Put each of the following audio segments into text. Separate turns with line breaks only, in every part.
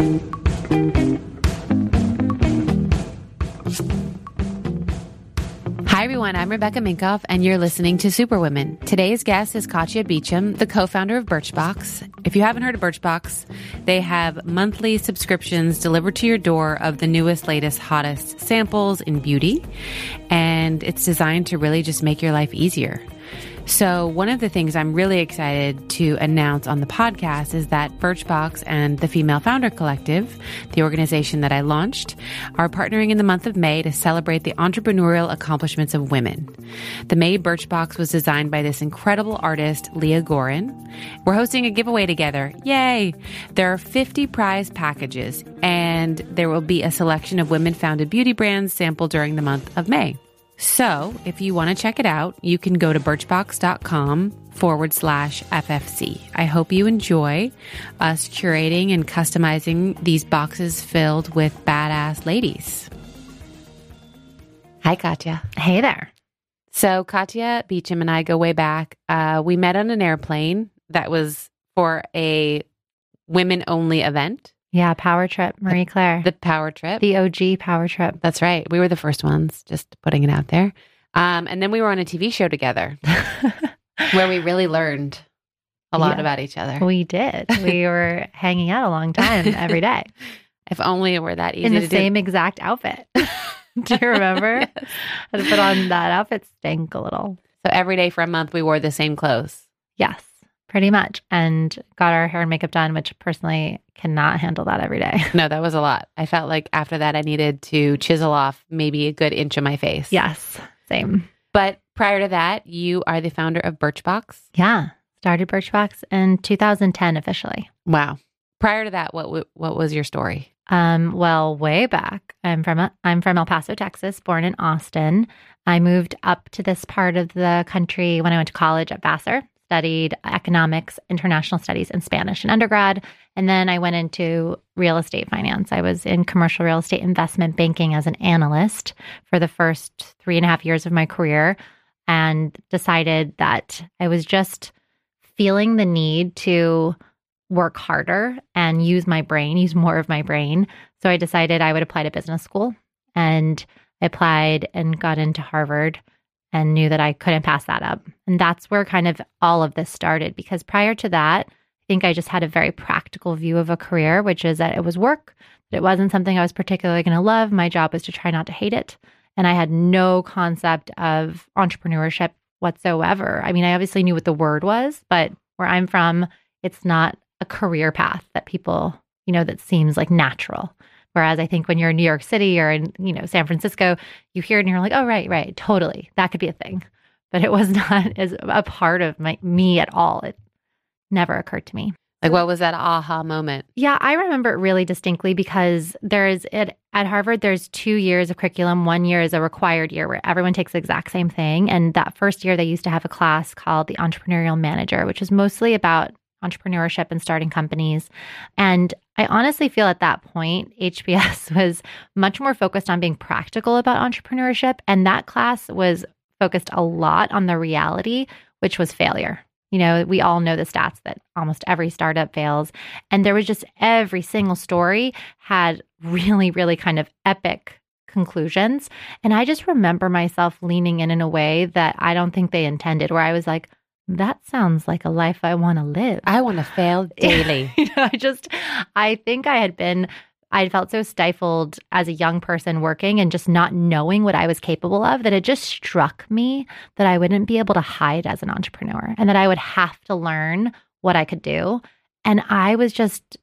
Hi, everyone. I'm Rebecca Minkoff, and you're listening to Superwomen. Today's guest is Katia Beauchamp, the co founder of Birchbox. If you haven't heard of Birchbox, they have monthly subscriptions delivered to your door of the newest, latest, hottest samples in beauty. And it's designed to really just make your life easier. So, one of the things I'm really excited to announce on the podcast is that Birchbox and the Female Founder Collective, the organization that I launched, are partnering in the month of May to celebrate the entrepreneurial accomplishments of women. The May Birchbox was designed by this incredible artist, Leah Goren. We're hosting a giveaway together. Yay! There are 50 prize packages, and there will be a selection of women founded beauty brands sampled during the month of May. So if you want to check it out, you can go to birchbox.com forward slash FFC. I hope you enjoy us curating and customizing these boxes filled with badass ladies. Hi, Katia.
Hey there.
So Katia Beauchamp and I go way back. Uh, we met on an airplane that was for a women only event.
Yeah, Power Trip, Marie Claire.
The Power Trip.
The OG Power Trip.
That's right. We were the first ones, just putting it out there. Um, and then we were on a TV show together where we really learned a lot
Yeah.
about each other.
We did. We were hanging out a long time every day
If only it were that easy
in the same exact outfit. Do you remember?
do.
I had to put on that outfit stank a little.
So every day for a month, we wore the same clothes.
Yes, pretty much. And got our hair and makeup done, which personally cannot handle that every day.
No, that was a lot. I felt like after that, I needed to chisel off maybe a good inch of my face.
Yes, same.
But prior to that, you are the founder of Birchbox.
Yeah. Started Birchbox in 2010 officially.
Wow. Prior to that, what what was your story?
Um, well, way back, I'm from I'm from El Paso, Texas, born in Austin. I moved up to this part of the country when I went to college at Vassar, studied economics, international studies, and Spanish in undergrad. And then I went into real estate finance. I was in commercial real estate investment banking as an analyst for the first three and a half years of my career and decided that I was just feeling the need to work harder and use my brain, use more of my brain. So I decided I would apply to business school and I applied and got into Harvard and knew that I couldn't pass that up. And that's where kind of all of this started because prior to that, I think I just had a very practical view of a career, which is that it was work, it wasn't something I was particularly going to love. My job was to try not to hate it. And I had no concept of entrepreneurship whatsoever. I mean, I obviously knew what the word was, but where I'm from, it's not a career path that people, you know, that seems like natural. Whereas I think when you're in New York City or in, you know, San Francisco, you hear it and you're like, oh, right, right, totally. That could be a thing. But it was not as a part of my me at all. It never occurred to me.
Like, what was that aha moment?
Yeah, I remember it really distinctly because there's it at Harvard, there's two years of curriculum. One year is a required year where everyone takes the exact same thing. And that first year, they used to have a class called the Entrepreneurial Manager, which is mostly about entrepreneurship and starting companies. And I honestly feel at that point, HBS was much more focused on being practical about entrepreneurship. And that class was focused a lot on the reality, which was failure. You know, we all know the stats that almost every startup fails. And there was just every single story had really, really kind of epic conclusions. And I just remember myself leaning in in a way that I don't think they intended, where I was like, that sounds like a life I want to live.
I want to fail daily.
you know, I just, I think I had been, I felt so stifled as a young person working and just not knowing what I was capable of that it just struck me that I wouldn't be able to hide as an entrepreneur and that I would have to learn what I could do. And I was just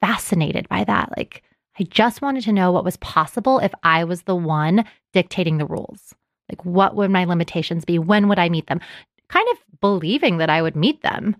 fascinated by that. Like, I just wanted to know what was possible if I was the one dictating the rules. Like, what would my limitations be? When would I meet them? Kind of believing that I would meet them,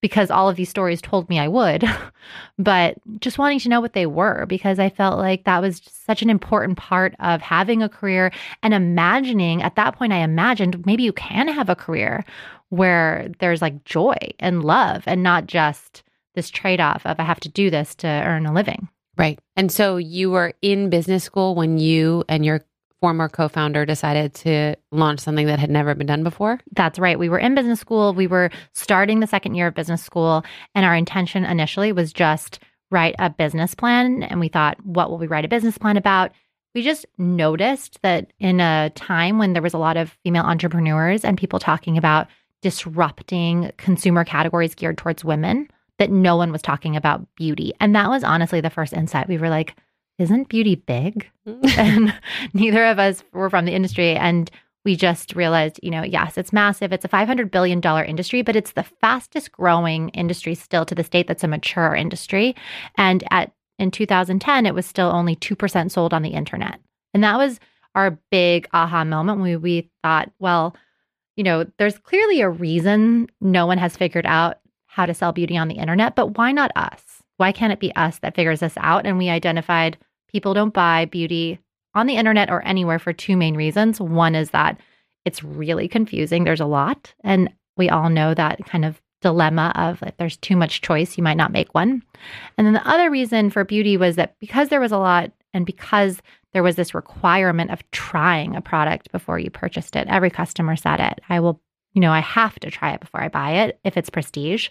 because all of these stories told me I would, but just wanting to know what they were because I felt like that was such an important part of having a career and imagining at that point, I imagined maybe you can have a career where there's like joy and love and not just this trade off of I have to do this to earn a living.
Right. And so you were in business school when you and your former co founder decided to launch something that had never been done before?
That's right. We were in business school. We were starting the second year of business school. And our intention initially was just write a business plan. And we thought, what will we write a business plan about? We just noticed that in a time when there was a lot of female entrepreneurs and people talking about disrupting consumer categories geared towards women, that no one was talking about beauty. And that was honestly the first insight. We were like, isn't beauty big? Mm. and neither of us were from the industry. And we just realized, you know, yes, it's massive. It's a $500 billion industry, but it's the fastest growing industry still to the state that's a mature industry. And at in 2010, it was still only 2% sold on the internet. And that was our big aha moment when we, we thought, well, you know, there's clearly a reason no one has figured out how to sell beauty on the internet, but why not us? Why can't it be us that figures this out? And we identified people don't buy beauty on the internet or anywhere for two main reasons. One is that it's really confusing, there's a lot. And we all know that kind of dilemma of if there's too much choice, you might not make one. And then the other reason for beauty was that because there was a lot and because there was this requirement of trying a product before you purchased it, every customer said it. I will you know, I have to try it before I buy it if it's prestige.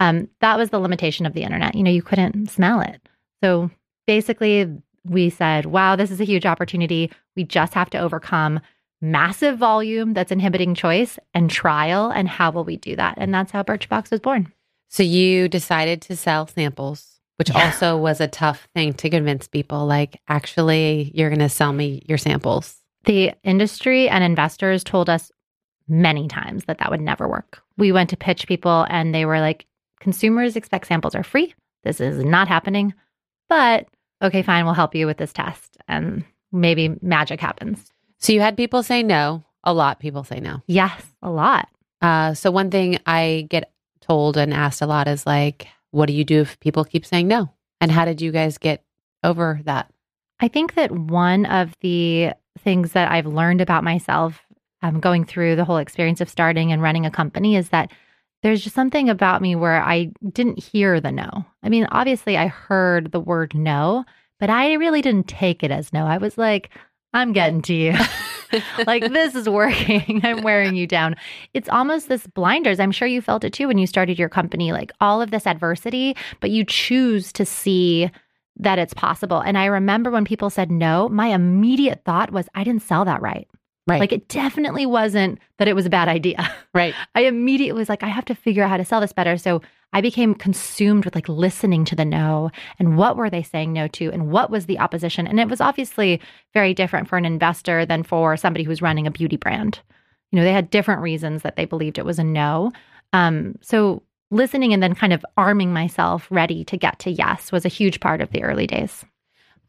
Um, that was the limitation of the internet. You know, you couldn't smell it. So basically, we said, wow, this is a huge opportunity. We just have to overcome massive volume that's inhibiting choice and trial. And how will we do that? And that's how Birchbox was born.
So you decided to sell samples, which yeah. also was a tough thing to convince people like, actually, you're going to sell me your samples.
The industry and investors told us many times that that would never work. We went to pitch people and they were like, consumers expect samples are free. This is not happening. But okay, fine, we'll help you with this test. And maybe magic happens.
So you had people say no. A lot people say no.
Yes, a lot.
Uh, so one thing I get told and asked a lot is like, what do you do if people keep saying no? And how did you guys get over that?
I think that one of the things that I've learned about myself um, going through the whole experience of starting and running a company is that there's just something about me where I didn't hear the no. I mean, obviously, I heard the word no, but I really didn't take it as no. I was like, I'm getting to you. like, this is working. I'm wearing you down. It's almost this blinders. I'm sure you felt it too when you started your company, like all of this adversity, but you choose to see that it's possible. And I remember when people said no, my immediate thought was, I didn't sell that right.
Right.
Like it definitely wasn't that it was a bad idea.
Right.
I immediately was like, I have to figure out how to sell this better. So I became consumed with like listening to the no and what were they saying no to and what was the opposition. And it was obviously very different for an investor than for somebody who's running a beauty brand. You know, they had different reasons that they believed it was a no. Um, so listening and then kind of arming myself ready to get to yes was a huge part of the early days.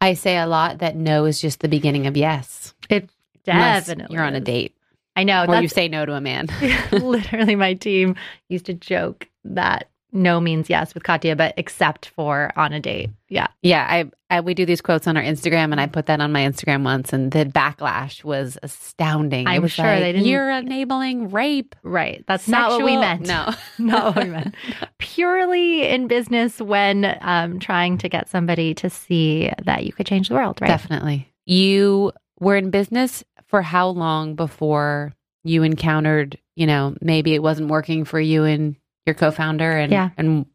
I say a lot that no is just the beginning of yes.
It Definitely.
you're on a date.
I know.
Or you say no to a man.
literally, my team used to joke that no means yes with Katia, but except for on a date. Yeah.
Yeah. I, I, we do these quotes on our Instagram and I put that on my Instagram once and the backlash was astounding.
I'm
was
sure
like,
they didn't.
You're enabling rape.
Right. That's Sexual, not what we meant.
No.
not what we meant. Purely in business when um, trying to get somebody to see that you could change the world, right?
Definitely. You were in business for how long before you encountered, you know, maybe it wasn't working for you and your co-founder and
yeah.
and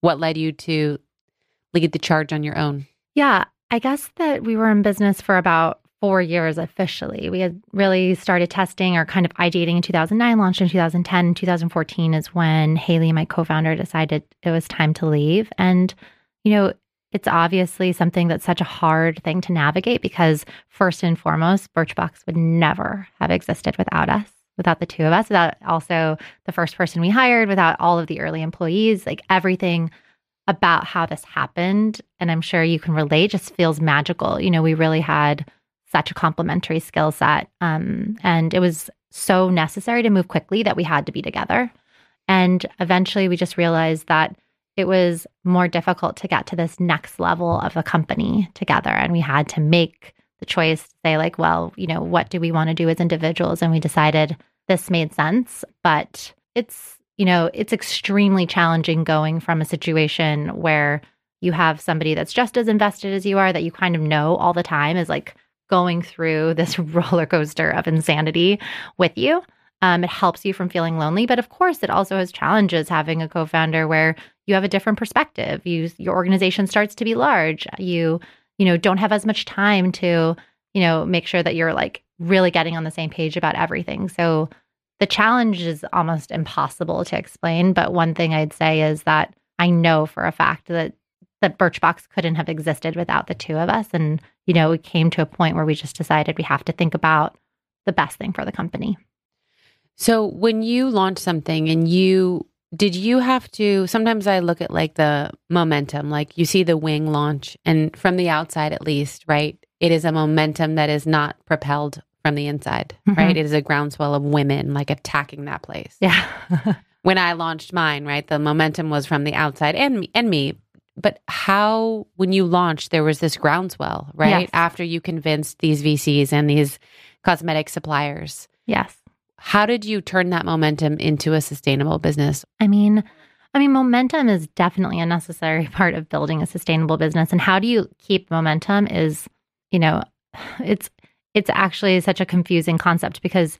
what led you to lead the charge on your own?
Yeah, I guess that we were in business for about 4 years officially. We had really started testing or kind of ideating in 2009, launched in 2010, 2014 is when Hayley, my co-founder, decided it was time to leave and you know, it's obviously something that's such a hard thing to navigate because, first and foremost, Birchbox would never have existed without us, without the two of us, without also the first person we hired, without all of the early employees. Like everything about how this happened, and I'm sure you can relate, just feels magical. You know, we really had such a complementary skill set. Um, and it was so necessary to move quickly that we had to be together. And eventually we just realized that it was more difficult to get to this next level of a company together. And we had to make the choice to say, like, well, you know, what do we want to do as individuals? And we decided this made sense. But it's, you know, it's extremely challenging going from a situation where you have somebody that's just as invested as you are that you kind of know all the time is like going through this roller coaster of insanity with you. Um, it helps you from feeling lonely, but of course, it also has challenges having a co-founder where you have a different perspective. You your organization starts to be large. You you know don't have as much time to you know make sure that you're like really getting on the same page about everything. So the challenge is almost impossible to explain. But one thing I'd say is that I know for a fact that that Birchbox couldn't have existed without the two of us. And, you know, we came to a point where we just decided we have to think about the best thing for the company.
So when you launch something and you did you have to sometimes I look at like the momentum, like you see the wing launch and from the outside at least, right? It is a momentum that is not propelled from the inside, mm-hmm. right? It is a groundswell of women like attacking that place.
Yeah.
when I launched mine, right, the momentum was from the outside and me, and me, but how, when you launched, there was this groundswell, right? Yes. After you convinced these VCs and these cosmetic suppliers.
Yes.
How did you turn that momentum into a sustainable business?
I mean, I mean, momentum is definitely a necessary part of building a sustainable business. And how do you keep momentum is, you know, it's it's actually such a confusing concept because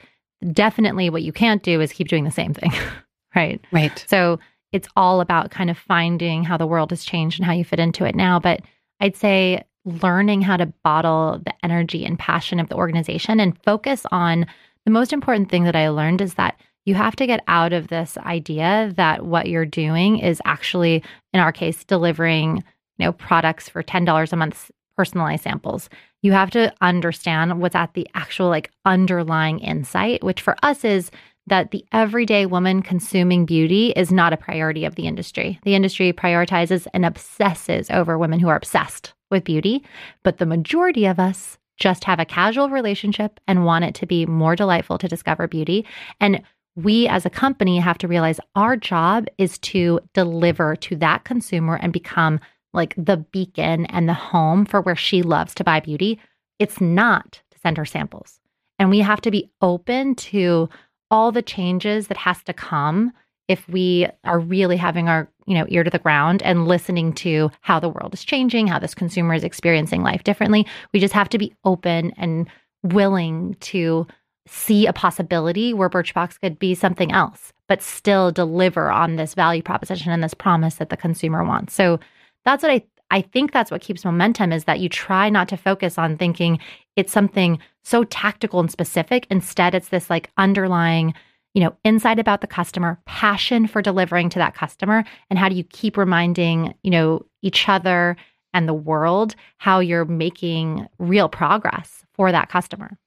definitely what you can't do is keep doing the same thing. right.
Right.
So it's all about kind of finding how the world has changed and how you fit into it now. But I'd say learning how to bottle the energy and passion of the organization and focus on the most important thing that I learned is that you have to get out of this idea that what you're doing is actually, in our case, delivering, you know, products for $10 a month personalized samples. You have to understand what's at the actual like underlying insight, which for us is that the everyday woman consuming beauty is not a priority of the industry. The industry prioritizes and obsesses over women who are obsessed with beauty, but the majority of us just have a casual relationship and want it to be more delightful to discover beauty. And we as a company have to realize our job is to deliver to that consumer and become like the beacon and the home for where she loves to buy beauty. It's not to send her samples. And we have to be open to all the changes that has to come if we are really having our you know ear to the ground and listening to how the world is changing how this consumer is experiencing life differently we just have to be open and willing to see a possibility where birchbox could be something else but still deliver on this value proposition and this promise that the consumer wants so that's what i I think that's what keeps momentum is that you try not to focus on thinking it's something so tactical and specific. Instead, it's this like underlying, you know, insight about the customer, passion for delivering to that customer, and how do you keep reminding, you know, each other and the world how you're making real progress for that customer.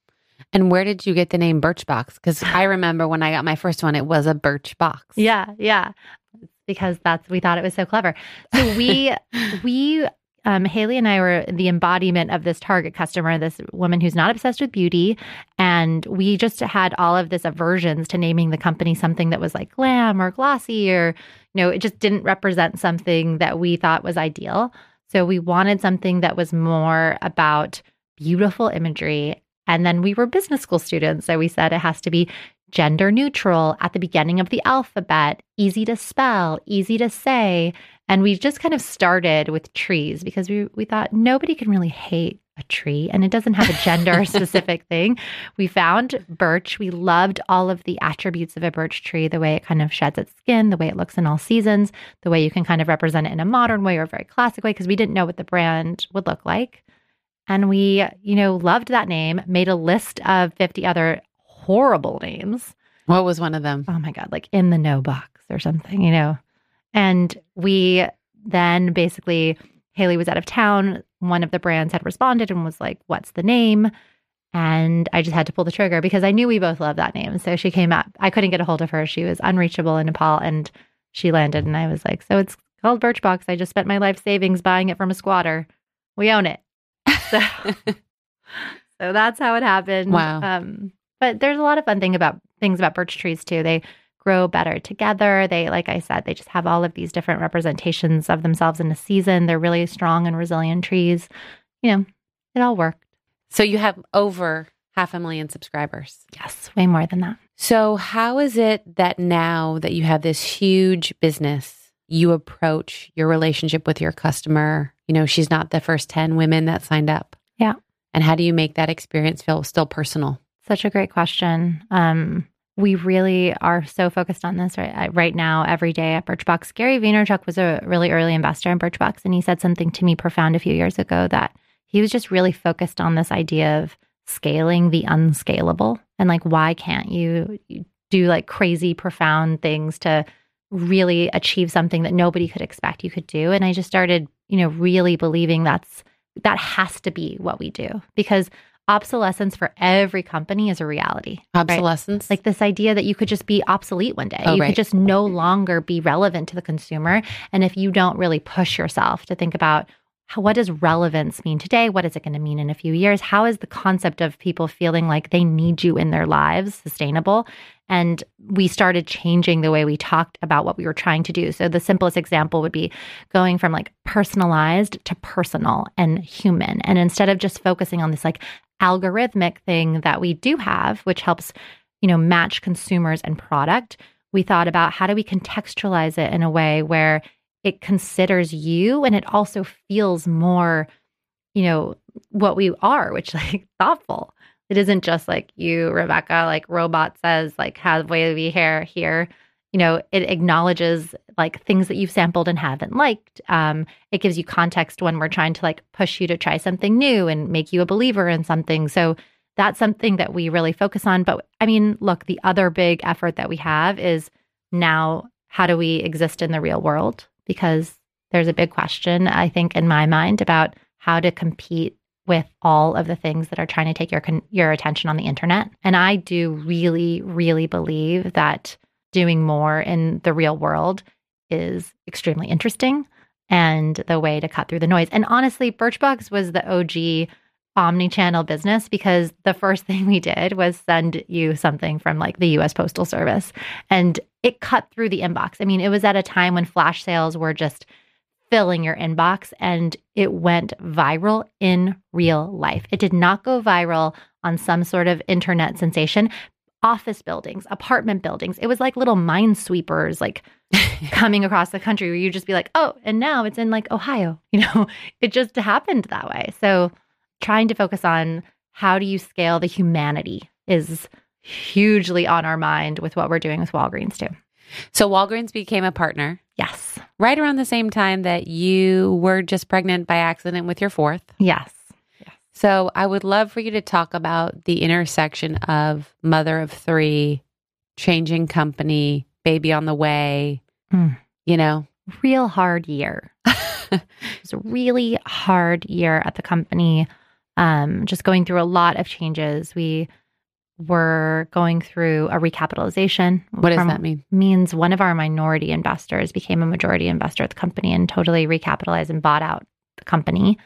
And where did you get the name Birchbox? Because I remember when I got my first one, it was a birch box.
Yeah, yeah because that's we thought it was so clever. So we we um, Hayley and I were the embodiment of this target customer, this woman who's not obsessed with beauty. And we just had all of this aversions to naming the company something that was like glam or glossy or, you know, it just didn't represent something that we thought was ideal. So we wanted something that was more about beautiful imagery. And then we were business school students. So we said it has to be gender neutral at the beginning of the alphabet, easy to spell, easy to say. And we just kind of started with trees because we, we thought nobody can really hate a tree and it doesn't have a gender specific thing. We found birch. We loved all of the attributes of a birch tree the way it kind of sheds its skin, the way it looks in all seasons, the way you can kind of represent it in a modern way or a very classic way because we didn't know what the brand would look like. And we, you know, loved that name, made a list of 50 other horrible names.
What was one of them?
Oh my God, like in the no box or something, you know? And we then basically, Hayley was out of town. One of the brands had responded and was like, What's the name? And I just had to pull the trigger because I knew we both loved that name. So she came up. I couldn't get a hold of her. She was unreachable in Nepal and she landed. And I was like, So it's called Birchbox. I just spent my life savings buying it from a squatter. We own it. So, so that's how it happened.
Wow.
Um, but there's a lot of fun thing about things about birch trees too. They grow better together. They, like I said, they just have all of these different representations of themselves in a season. They're really strong and resilient trees. You know, it all worked.
So you have over half a million subscribers.
Yes, way more than that.
So, how is it that now that you have this huge business, you approach your relationship with your customer? You know, she's not the first 10 women that signed up.
Yeah.
And how do you make that experience feel still personal?
Such a great question. Um, we really are so focused on this right right now every day at Birchbox. Gary Vaynerchuk was a really early investor in Birchbox, and he said something to me profound a few years ago that he was just really focused on this idea of scaling the unscalable and like why can't you do like crazy profound things to really achieve something that nobody could expect you could do and i just started you know really believing that's that has to be what we do because obsolescence for every company is a reality.
Obsolescence?
Right? Like this idea that you could just be obsolete one day.
Oh,
you
right.
could just no longer be relevant to the consumer. And if you don't really push yourself to think about what does relevance mean today? What is it going to mean in a few years? How is the concept of people feeling like they need you in their lives sustainable? And we started changing the way we talked about what we were trying to do. So the simplest example would be going from like personalized to personal and human. And instead of just focusing on this like algorithmic thing that we do have, which helps, you know, match consumers and product, we thought about how do we contextualize it in a way where it considers you and it also feels more, you know, what we are, which like thoughtful. It isn't just like you, Rebecca, like robot says, like have wavy hair here. You know, it acknowledges like things that you've sampled and haven't liked. Um, it gives you context when we're trying to like push you to try something new and make you a believer in something. So that's something that we really focus on. But I mean, look, the other big effort that we have is now how do we exist in the real world? Because there's a big question, I think, in my mind about how to compete with all of the things that are trying to take your your attention on the internet. And I do really, really believe that doing more in the real world is extremely interesting and the way to cut through the noise. And honestly, Birchbox was the OG omni-channel business because the first thing we did was send you something from like the US Postal Service and it cut through the inbox. I mean, it was at a time when flash sales were just filling your inbox and it went viral in real life. It did not go viral on some sort of internet sensation. Office buildings, apartment buildings. It was like little minesweepers, like coming across the country where you just be like, oh, and now it's in like Ohio. You know, it just happened that way. So trying to focus on how do you scale the humanity is hugely on our mind with what we're doing with Walgreens too.
So Walgreens became a partner
Yes.
right around the same time that you were just pregnant by accident with your fourth.
Yes.
So I would love for you to talk about the intersection of mother of three, changing company, baby on the way,
Mm.
you know.
Real hard year. it was a really hard year at the company. Um, just going through a lot of changes. We were going through a recapitalization.
What does that mean?
Means one of our minority investors became a majority investor at the company and totally recapitalized and bought out the company.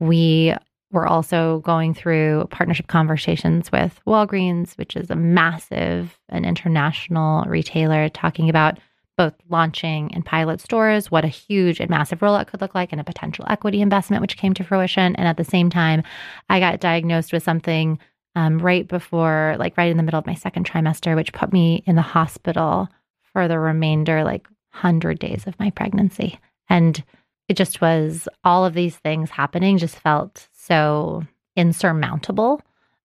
We were also going through partnership conversations with Walgreens, which is a massive and international retailer, talking about both launching and pilot stores, what a huge and massive rollout could look like, and a potential equity investment, which came to fruition. And at the same time, I got diagnosed with something um, right before, like right in the middle of my second trimester, which put me in the hospital for the remainder, like 100 days of my pregnancy. And it just was all of these things happening, just felt so insurmountable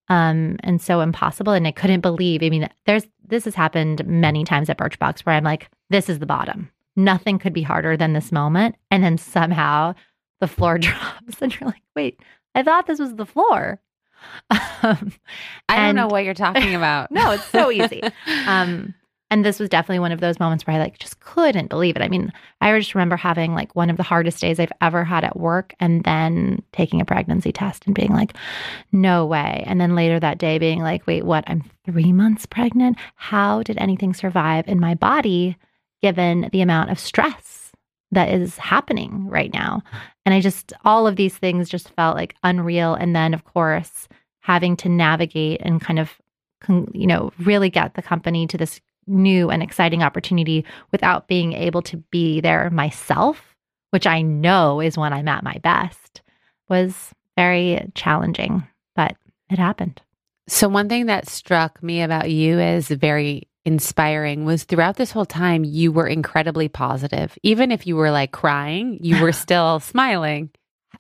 um, and so impossible. And I couldn't believe. I mean, there's this has happened many times at Birchbox where I'm like, this is the bottom. Nothing could be harder than this moment. And then somehow the floor drops, and you're like, wait, I thought this was the floor. Um,
I don't know what you're talking about.
no, it's so easy. um, and this was definitely one of those moments where I like just couldn't believe it. I mean, I just remember having like one of the hardest days I've ever had at work and then taking a pregnancy test and being like, no way. And then later that day being like, wait, what? I'm three months pregnant? How did anything survive in my body given the amount of stress that is happening right now? And I just, all of these things just felt like unreal. And then, of course, having to navigate and kind of, you know, really get the company to this new and exciting opportunity without being able to be there myself, which I know is when I'm at my best, was very challenging, but it happened.
So, one thing that struck me about you as very inspiring was throughout this whole time, you were incredibly positive. Even if you were like crying, you were still smiling.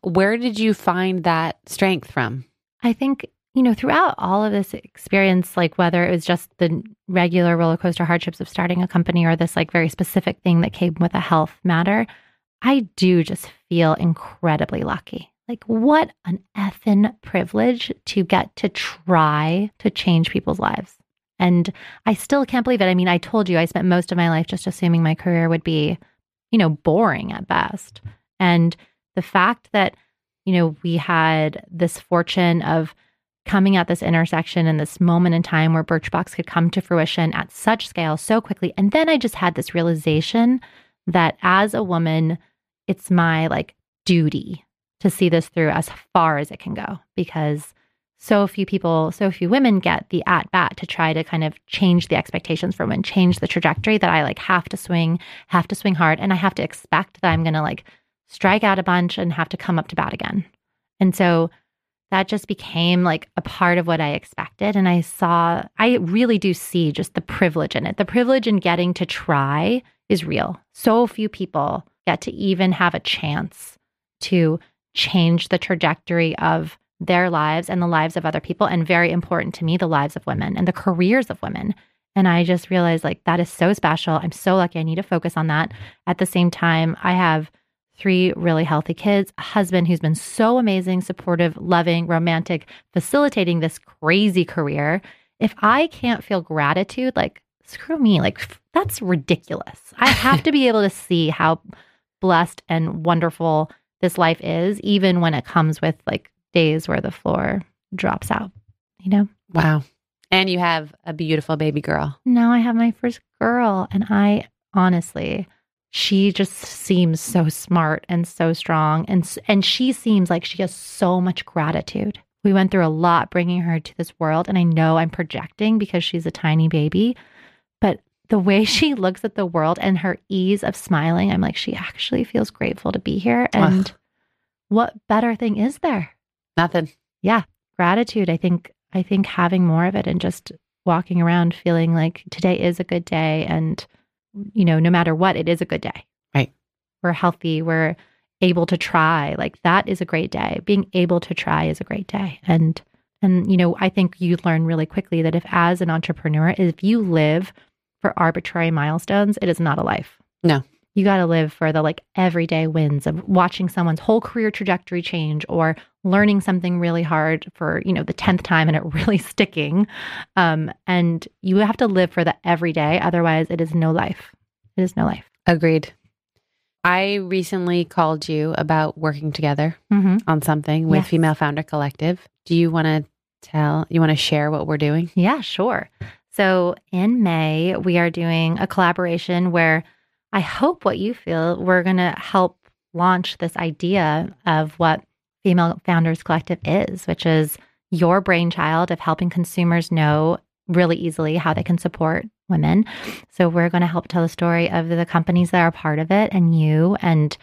Where did you find that strength from?
I think, you know, throughout all of this experience, like whether it was just the regular roller coaster hardships of starting a company or this like very specific thing that came with a health matter, I do just feel incredibly lucky. Like, what an effing privilege to get to try to change people's lives. And I still can't believe it. I mean, I told you I spent most of my life just assuming my career would be, you know, boring at best. And the fact that, you know, we had this fortune of coming at this intersection and this moment in time where Birchbox could come to fruition at such scale so quickly. And then I just had this realization that as a woman, it's my like duty to see this through as far as it can go because so few people, so few women get the at bat to try to kind of change the expectations for women, change the trajectory that I like have to swing, have to swing hard, and I have to expect that I'm going to like strike out a bunch and have to come up to bat again. And so that just became like a part of what I expected. And I saw, I really do see just the privilege in it. The privilege in getting to try is real. So few people get to even have a chance to change the trajectory of their lives and the lives of other people. And very important to me, the lives of women and the careers of women. And I just realized like that is so special. I'm so lucky. I need to focus on that. At the same time, I have three really healthy kids, a husband who's been so amazing, supportive, loving, romantic, facilitating this crazy career. If I can't feel gratitude, like screw me, like that's ridiculous. I have to be able to see how blessed and wonderful this life is, even when it comes with like days where the floor drops out, you know?
Wow. And you have a beautiful baby girl.
Now I have my first girl. And I honestly, she just seems so smart and so strong. And, and she seems like she has so much gratitude. We went through a lot bringing her to this world. And I know I'm projecting because she's a tiny baby, but the way she looks at the world and her ease of smiling, I'm like, she actually feels grateful to be here. And Ugh. what better thing is there?
Nothing.
Yeah. Gratitude. I think, I think having more of it and just walking around feeling like today is a good day. And, you know, no matter what, it is a good day.
Right.
We're healthy. We're able to try. Like that is a great day. Being able to try is a great day. And, and, you know, I think you learn really quickly that if, as an entrepreneur, if you live for arbitrary milestones, it is not a life.
No.
You got to live for the like everyday wins of watching someone's whole career trajectory change or learning something really hard for, you know, the 10th time and it really sticking. Um, and you have to live for the everyday. Otherwise, it is no life. It is no life.
Agreed. I recently called you about working together mm-hmm. on something with yes. Female Founder Collective. Do you want to tell, you want to share what we're doing?
Yeah, sure. So in May, we are doing a collaboration where I hope what you feel we're going to help launch this idea of what Female Founders Collective is, which is your brainchild of helping consumers know really easily how they can support women. So we're going to help tell the story of the companies that are part of it and you. And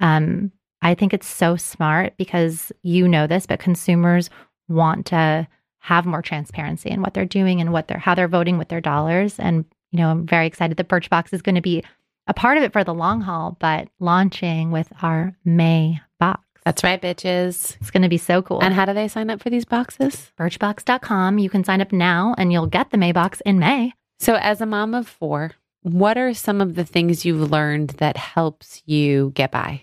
um, I think it's so smart because you know this, but consumers want to have more transparency in what they're doing and what they're how they're voting with their dollars. And you know, I'm very excited that Birchbox is going to be a part of it for the long haul, but launching with our May box.
That's right, bitches.
It's going to be so cool.
And how do they sign up for these boxes?
Birchbox.com. You can sign up now and you'll get the May box in May.
So, as a mom of four, what are some of the things you've learned that helps you get by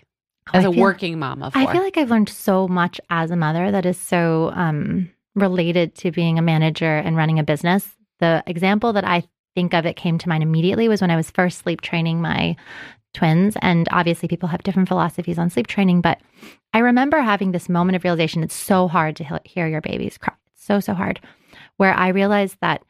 as a working mom of four?
I feel like I've learned so much as a mother that is so um, related to being a manager and running a business. The example that I think of it came to mind immediately was when I was first sleep training my twins. And obviously, people have different philosophies on sleep training, but I remember having this moment of realization it's so hard to hear your babies cry. It's so, so hard. Where I realized that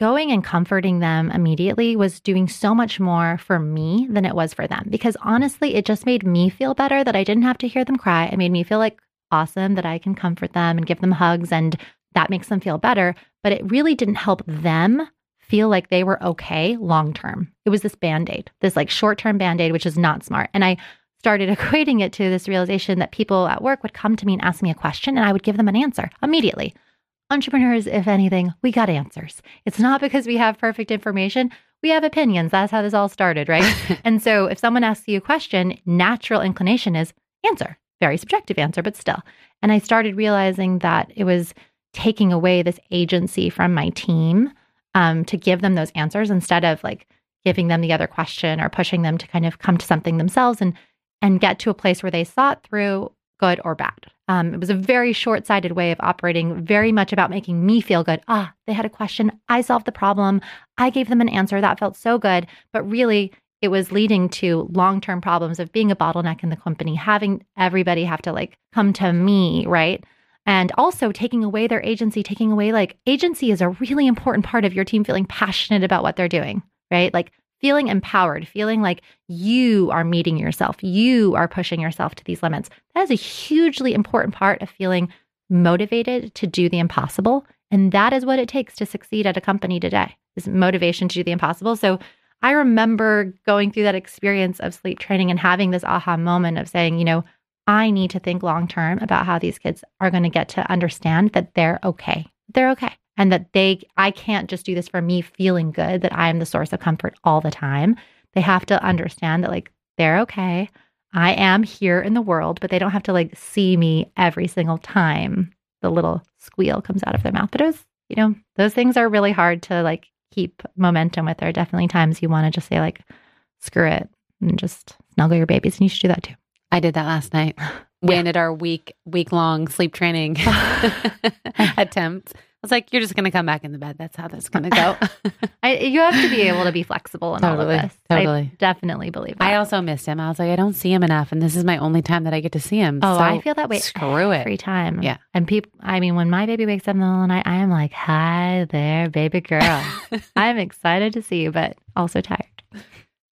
going and comforting them immediately was doing so much more for me than it was for them. Because honestly, it just made me feel better that I didn't have to hear them cry. It made me feel like awesome that I can comfort them and give them hugs and that makes them feel better. But it really didn't help them feel like they were okay long term. It was this band aid, this like short term band aid, which is not smart. And I started equating it to this realization that people at work would come to me and ask me a question, and I would give them an answer immediately. Entrepreneurs, if anything, we got answers. It's not because we have perfect information. We have opinions. That's how this all started, right? and so if someone asks you a question, natural inclination is answer. Very subjective answer, but still. And I started realizing that it was taking away this agency from my team um, to give them those answers instead of like giving them the other question or pushing them to kind of come to something themselves and and get to a place where they thought through good or bad. Um, it was a very short sighted way of operating, very much about making me feel good. Ah, they had a question. I solved the problem. I gave them an answer. That felt so good. But really, it was leading to long term problems of being a bottleneck in the company, having everybody have to like come to me, right? And also taking away their agency, taking away like agency is a really important part of your team feeling passionate about what they're doing, right? Like feeling empowered, feeling like you are meeting yourself, you are pushing yourself to these limits. That is a hugely important part of feeling motivated to do the impossible. And that is what it takes to succeed at a company today is motivation to do the impossible. So I remember going through that experience of sleep training and having this aha moment of saying, you know, I need to think long term about how these kids are going to get to understand that they're okay. They're okay and that they I can't just do this for me feeling good that I am the source of comfort all the time. They have to understand that like they're okay. I am here in the world, but they don't have to like see me every single time the little squeal comes out of their mouth. But it was, you know, those things are really hard to like keep momentum with. There are definitely times you want to just say like, screw it and just snuggle your babies. And you should do that too.
I did that last night. We ended our week week long sleep training attempt I was like, you're just going to come back in the bed. That's how that's going to go.
I, you have to be able to be flexible in
totally,
all of this.
Totally.
I definitely believe that.
I also missed him. I was like, I don't see him enough. And this is my only time that I get to see him.
Oh,
so
I feel that way
screw
every
it.
time.
Yeah.
And people, I mean, when my baby wakes up in the middle of the night, I am like, hi there, baby girl. I'm excited to see you, but also tired.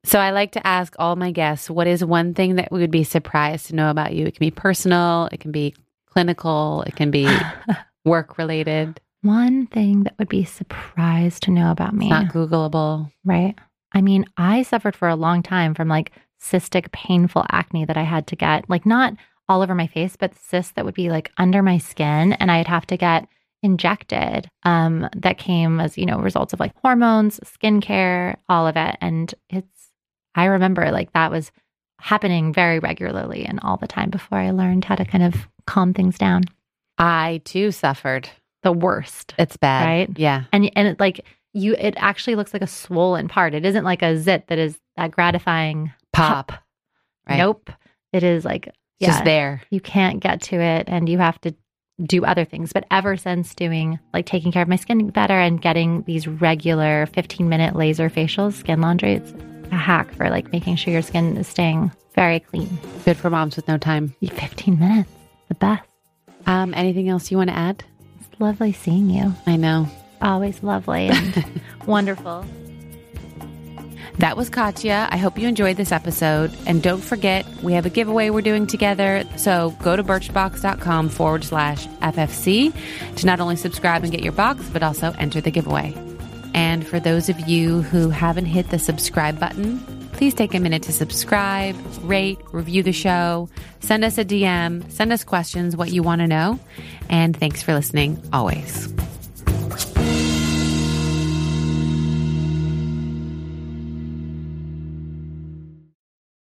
So I like to ask all my guests, what is one thing that we would be surprised to know about you? It can be personal, it can be clinical, it can be work related.
One thing that would be surprised to know about me.
It's not Googleable.
Right. I mean, I suffered for a long time from like cystic, painful acne that I had to get, like not all over my face, but cysts that would be like under my skin. And I'd have to get injected um, that came as, you know, results of like hormones, skincare, all of it. And it's, I remember like that was happening very regularly and all the time before I learned how to kind of calm things down.
I too suffered.
The worst.
It's bad.
Right?
Yeah.
And and it like you it actually looks like a swollen part. It isn't like a zit that is that gratifying
Pop. Right.
Nope. It is like yeah,
Just there.
you can't get to it and you have to do other things. But ever since doing like taking care of my skin better and getting these regular 15 minute laser facials, skin laundry, it's a hack for like making sure your skin is staying very clean.
Good for moms with no time.
15 minutes, the best.
Um, anything else you want to add?
It's lovely seeing you.
I know.
Always lovely and wonderful.
That was Katia. I hope you enjoyed this episode. And don't forget, we have a giveaway we're doing together. So go to birchbox.com forward slash FFC to not only subscribe and get your box, but also enter the giveaway. And for those of you who haven't hit the subscribe button, please take a minute to subscribe, rate, review the show, send us a DM, send us questions, what you want to know. And thanks for listening always.